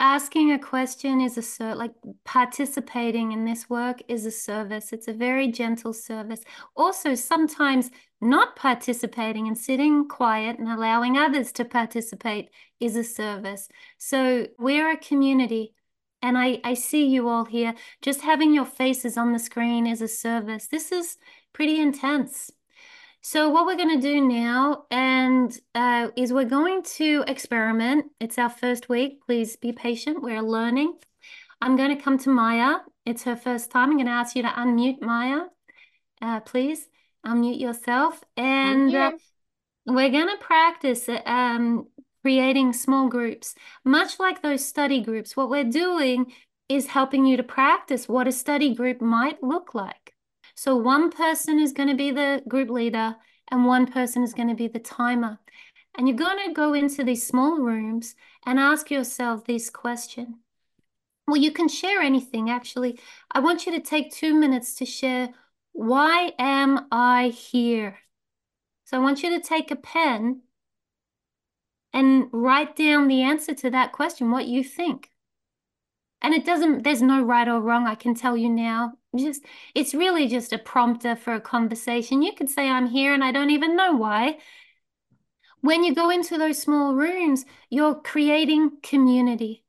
asking a question is a, like participating in this work is a service. It's a very gentle service. Also, sometimes not participating and sitting quiet and allowing others to participate is a service. So we're a community and I, I see you all here. Just having your faces on the screen is a service. This is pretty intense. So what we're going to do now and uh, is we're going to experiment. It's our first week. Please be patient. We're learning. I'm going to come to Maya. It's her first time. I'm going to ask you to unmute Maya. Uh, please unmute yourself. And uh, we're going to practice um, creating small groups. Much like those study groups, what we're doing is helping you to practice what a study group might look like. So one person is going to be the group leader and one person is going to be the timer. And you're going to go into these small rooms and ask yourself this question. Well, you can share anything, actually. I want you to take two minutes to share, why am I here? So I want you to take a pen and write down the answer to that question, what you think. And it doesn't, there's no right or wrong, I can tell you now. Just it's really just a prompter for a conversation. You could say, I'm here and I don't even know why. When you go into those small rooms, you're creating community.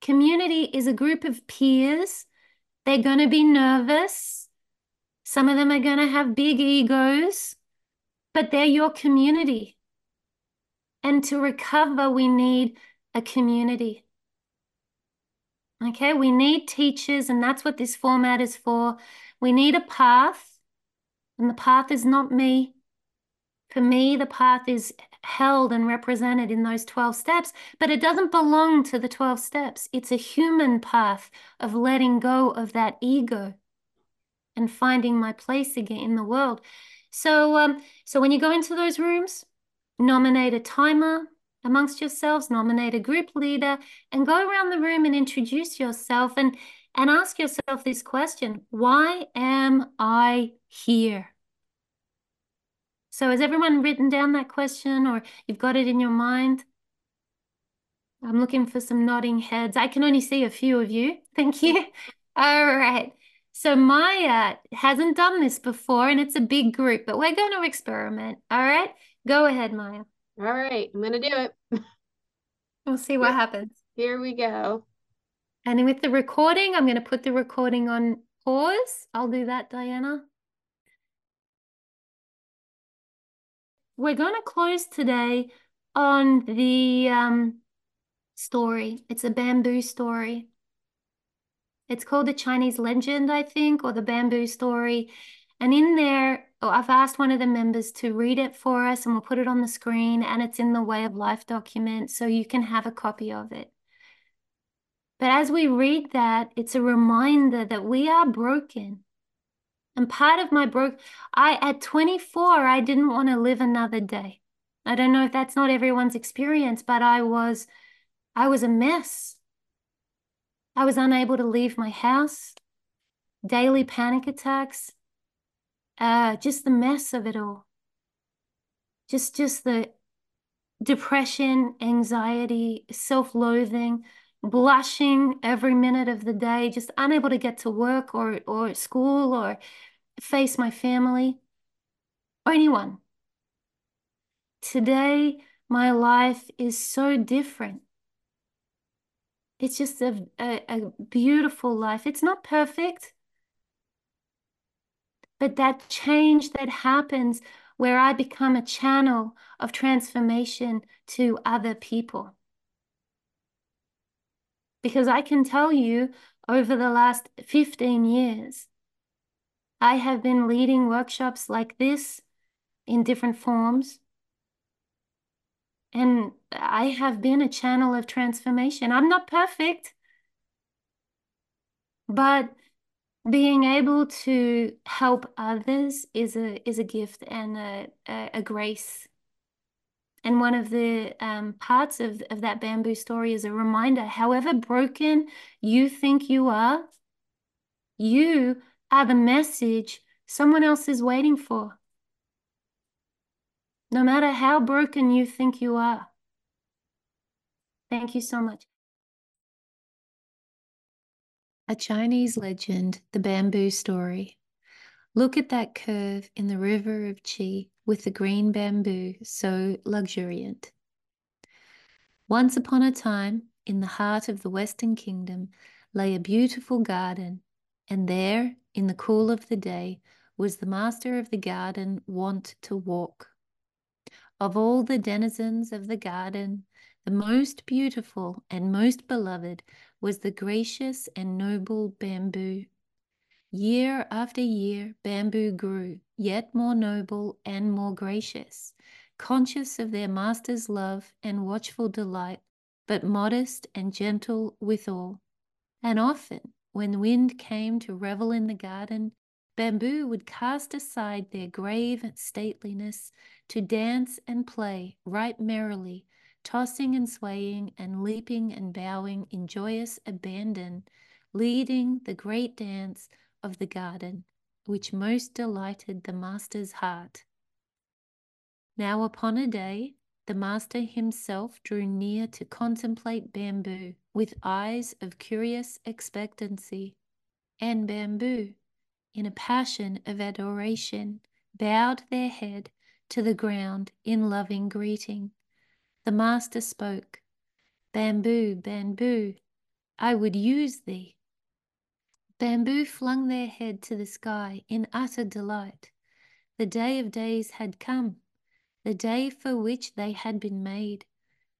Community is a group of peers. They're going to be nervous. Some of them are going to have big egos, but they're your community. And to recover, we need a community. Okay, we need teachers, and that's what this format is for. We need a path, and the path is not me. For me, the path is held and represented in those 12 steps, but it doesn't belong to the 12 steps. It's a human path of letting go of that ego and finding my place again in the world. So, um, so when you go into those rooms, nominate a timer amongst yourselves, nominate a group leader, and go around the room and introduce yourself and, and ask yourself this question Why am I here? So, has everyone written down that question or you've got it in your mind? I'm looking for some nodding heads. I can only see a few of you. Thank you. All right. So Maya hasn't done this before and it's a big group, but we're going to experiment. All right. Go ahead, Maya. All right, I'm gonna do it. We'll see what happens. Here we go. And with the recording, I'm going to put the recording on pause. I'll do that, Diana. We're going to close today on the um, story. It's a bamboo story. It's called the Chinese legend, I think, or the bamboo story. And in there, oh, I've asked one of the members to read it for us and we'll put it on the screen and it's in the Way of Life document so you can have a copy of it. But as we read that, it's a reminder that we are broken. And part of my broke, I at 24, I didn't want to live another day. I don't know if that's not everyone's experience, but I was, I was a mess. I was unable to leave my house, daily panic attacks, uh, just the mess of it all. Just, just the depression, anxiety, self-loathing, blushing every minute of the day, just unable to get to work or, or school or face my family or anyone. Today, my life is so different. It's just a, a, a beautiful life. It's not perfect, but that change that happens where I become a channel of transformation to other people. Because I can tell you over the last 15 years, I have been leading workshops like this in different forms. And I have been a channel of transformation. I'm not perfect, but being able to help others is a is a gift and a, a, a grace. And one of the um, parts of, of that bamboo story is a reminder however broken you think you are, you are the message someone else is waiting for. No matter how broken you think you are. Thank you so much. A Chinese legend, the bamboo story. Look at that curve in the river of Qi with the green bamboo so luxuriant. Once upon a time, in the heart of the Western Kingdom, lay a beautiful garden, and there, in the cool of the day, was the master of the garden wont to walk. Of all the denizens of the garden, the most beautiful and most beloved was the gracious and noble bamboo. Year after year, bamboo grew, yet more noble and more gracious, conscious of their master's love and watchful delight, but modest and gentle withal. And often, when wind came to revel in the garden, bamboo would cast aside their grave stateliness to dance and play right merrily tossing and swaying and leaping and bowing in joyous abandon, leading the great dance of the garden, which most delighted the master's heart. Now upon a day, the master himself drew near to contemplate bamboo with eyes of curious expectancy, and bamboo, in a passion of adoration, bowed their head to the ground in loving greeting. The master spoke, Bamboo, bamboo, I would use thee. Bamboo flung their head to the sky in utter delight. The day of days had come, the day for which they had been made,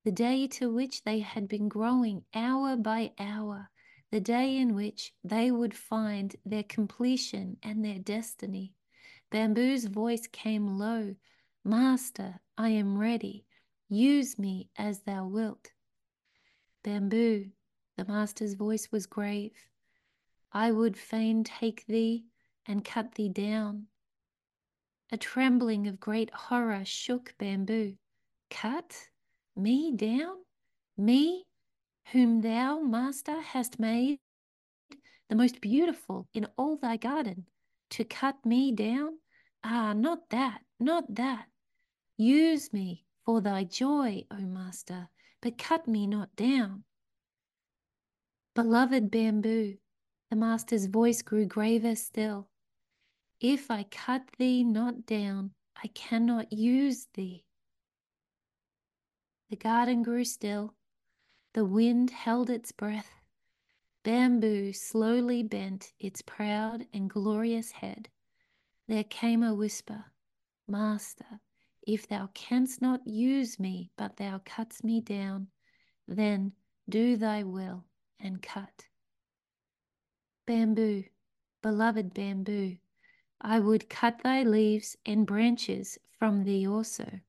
the day to which they had been growing hour by hour, the day in which they would find their completion and their destiny. Bamboo's voice came low, Master, I am ready. Use me as thou wilt. Bamboo, the master's voice was grave. I would fain take thee and cut thee down. A trembling of great horror shook bamboo. Cut me down? Me, whom thou, master, hast made the most beautiful in all thy garden, to cut me down? Ah, not that, not that. Use me for thy joy, O Master, but cut me not down. Beloved bamboo, the Master's voice grew graver still. If I cut thee not down, I cannot use thee. The garden grew still. The wind held its breath. Bamboo slowly bent its proud and glorious head. There came a whisper, Master, If thou canst not use me, but thou cuts me down, then do thy will and cut. Bamboo, beloved bamboo, I would cut thy leaves and branches from thee also.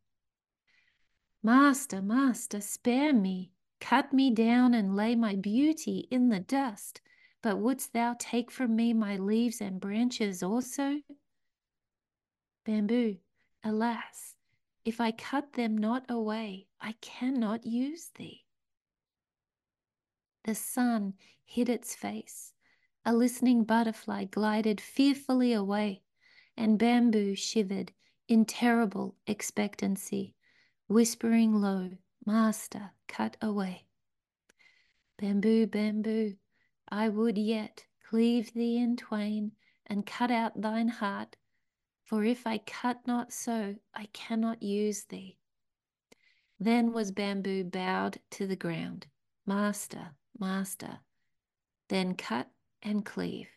Master, master, spare me, cut me down and lay my beauty in the dust. But wouldst thou take from me my leaves and branches also? Bamboo, alas, if I cut them not away, I cannot use thee. The sun hid its face. A listening butterfly glided fearfully away, and bamboo shivered in terrible expectancy, whispering low, Master, cut away. Bamboo, bamboo, I would yet cleave thee in twain and cut out thine heart, for if I cut not so, I cannot use thee. Then was bamboo bowed to the ground. Master, master, then cut and cleave.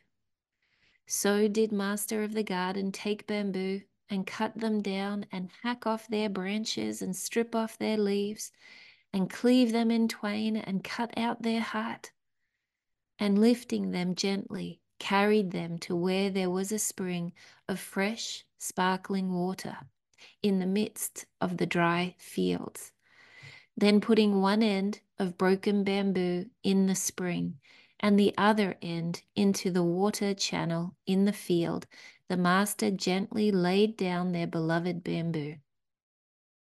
So did master of the garden take bamboo and cut them down and hack off their branches and strip off their leaves and cleave them in twain and cut out their heart and lifting them gently, carried them to where there was a spring of fresh, sparkling water in the midst of the dry fields. Then putting one end of broken bamboo in the spring and the other end into the water channel in the field, the master gently laid down their beloved bamboo.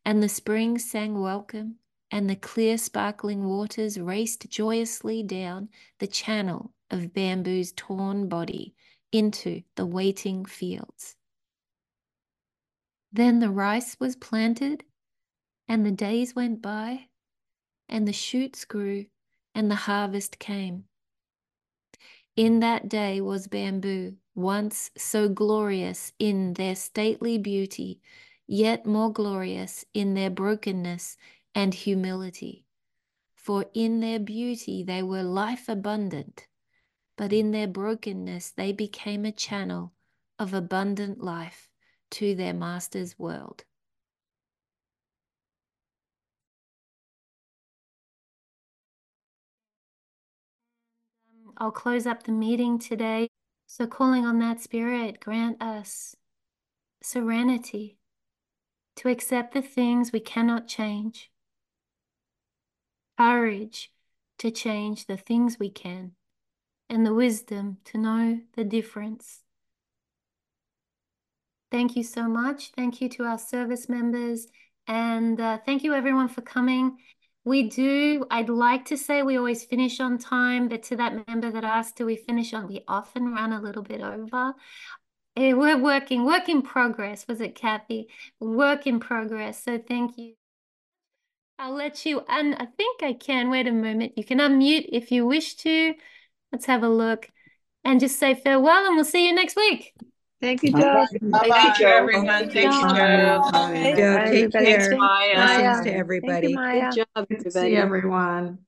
And the spring sang welcome and the clear sparkling waters raced joyously down the channel of bamboo's torn body into the waiting fields. Then the rice was planted, and the days went by, and the shoots grew, and the harvest came. In that day was bamboo, once so glorious in their stately beauty, yet more glorious in their brokenness and humility. For in their beauty they were life abundant, but in their brokenness they became a channel of abundant life to their Master's world. I'll close up the meeting today. So, calling on that Spirit, grant us serenity to accept the things we cannot change, courage to change the things we can, and the wisdom to know the difference. Thank you so much. Thank you to our service members. And uh, thank you everyone for coming. We do, I'd like to say we always finish on time, but to that member that asked, do we finish on, we often run a little bit over. Eh, we're working, work in progress. Was it Kathy? Work in progress. So thank you. I'll let you, and I think I can. Wait a moment. You can unmute if you wish to. Let's have a look and just say farewell, and we'll see you next week. Thank you, Joe. Thank you, everyone. Thank you, Joe. Joe, take care. Blessings to everybody. Good job, everybody. See everyone.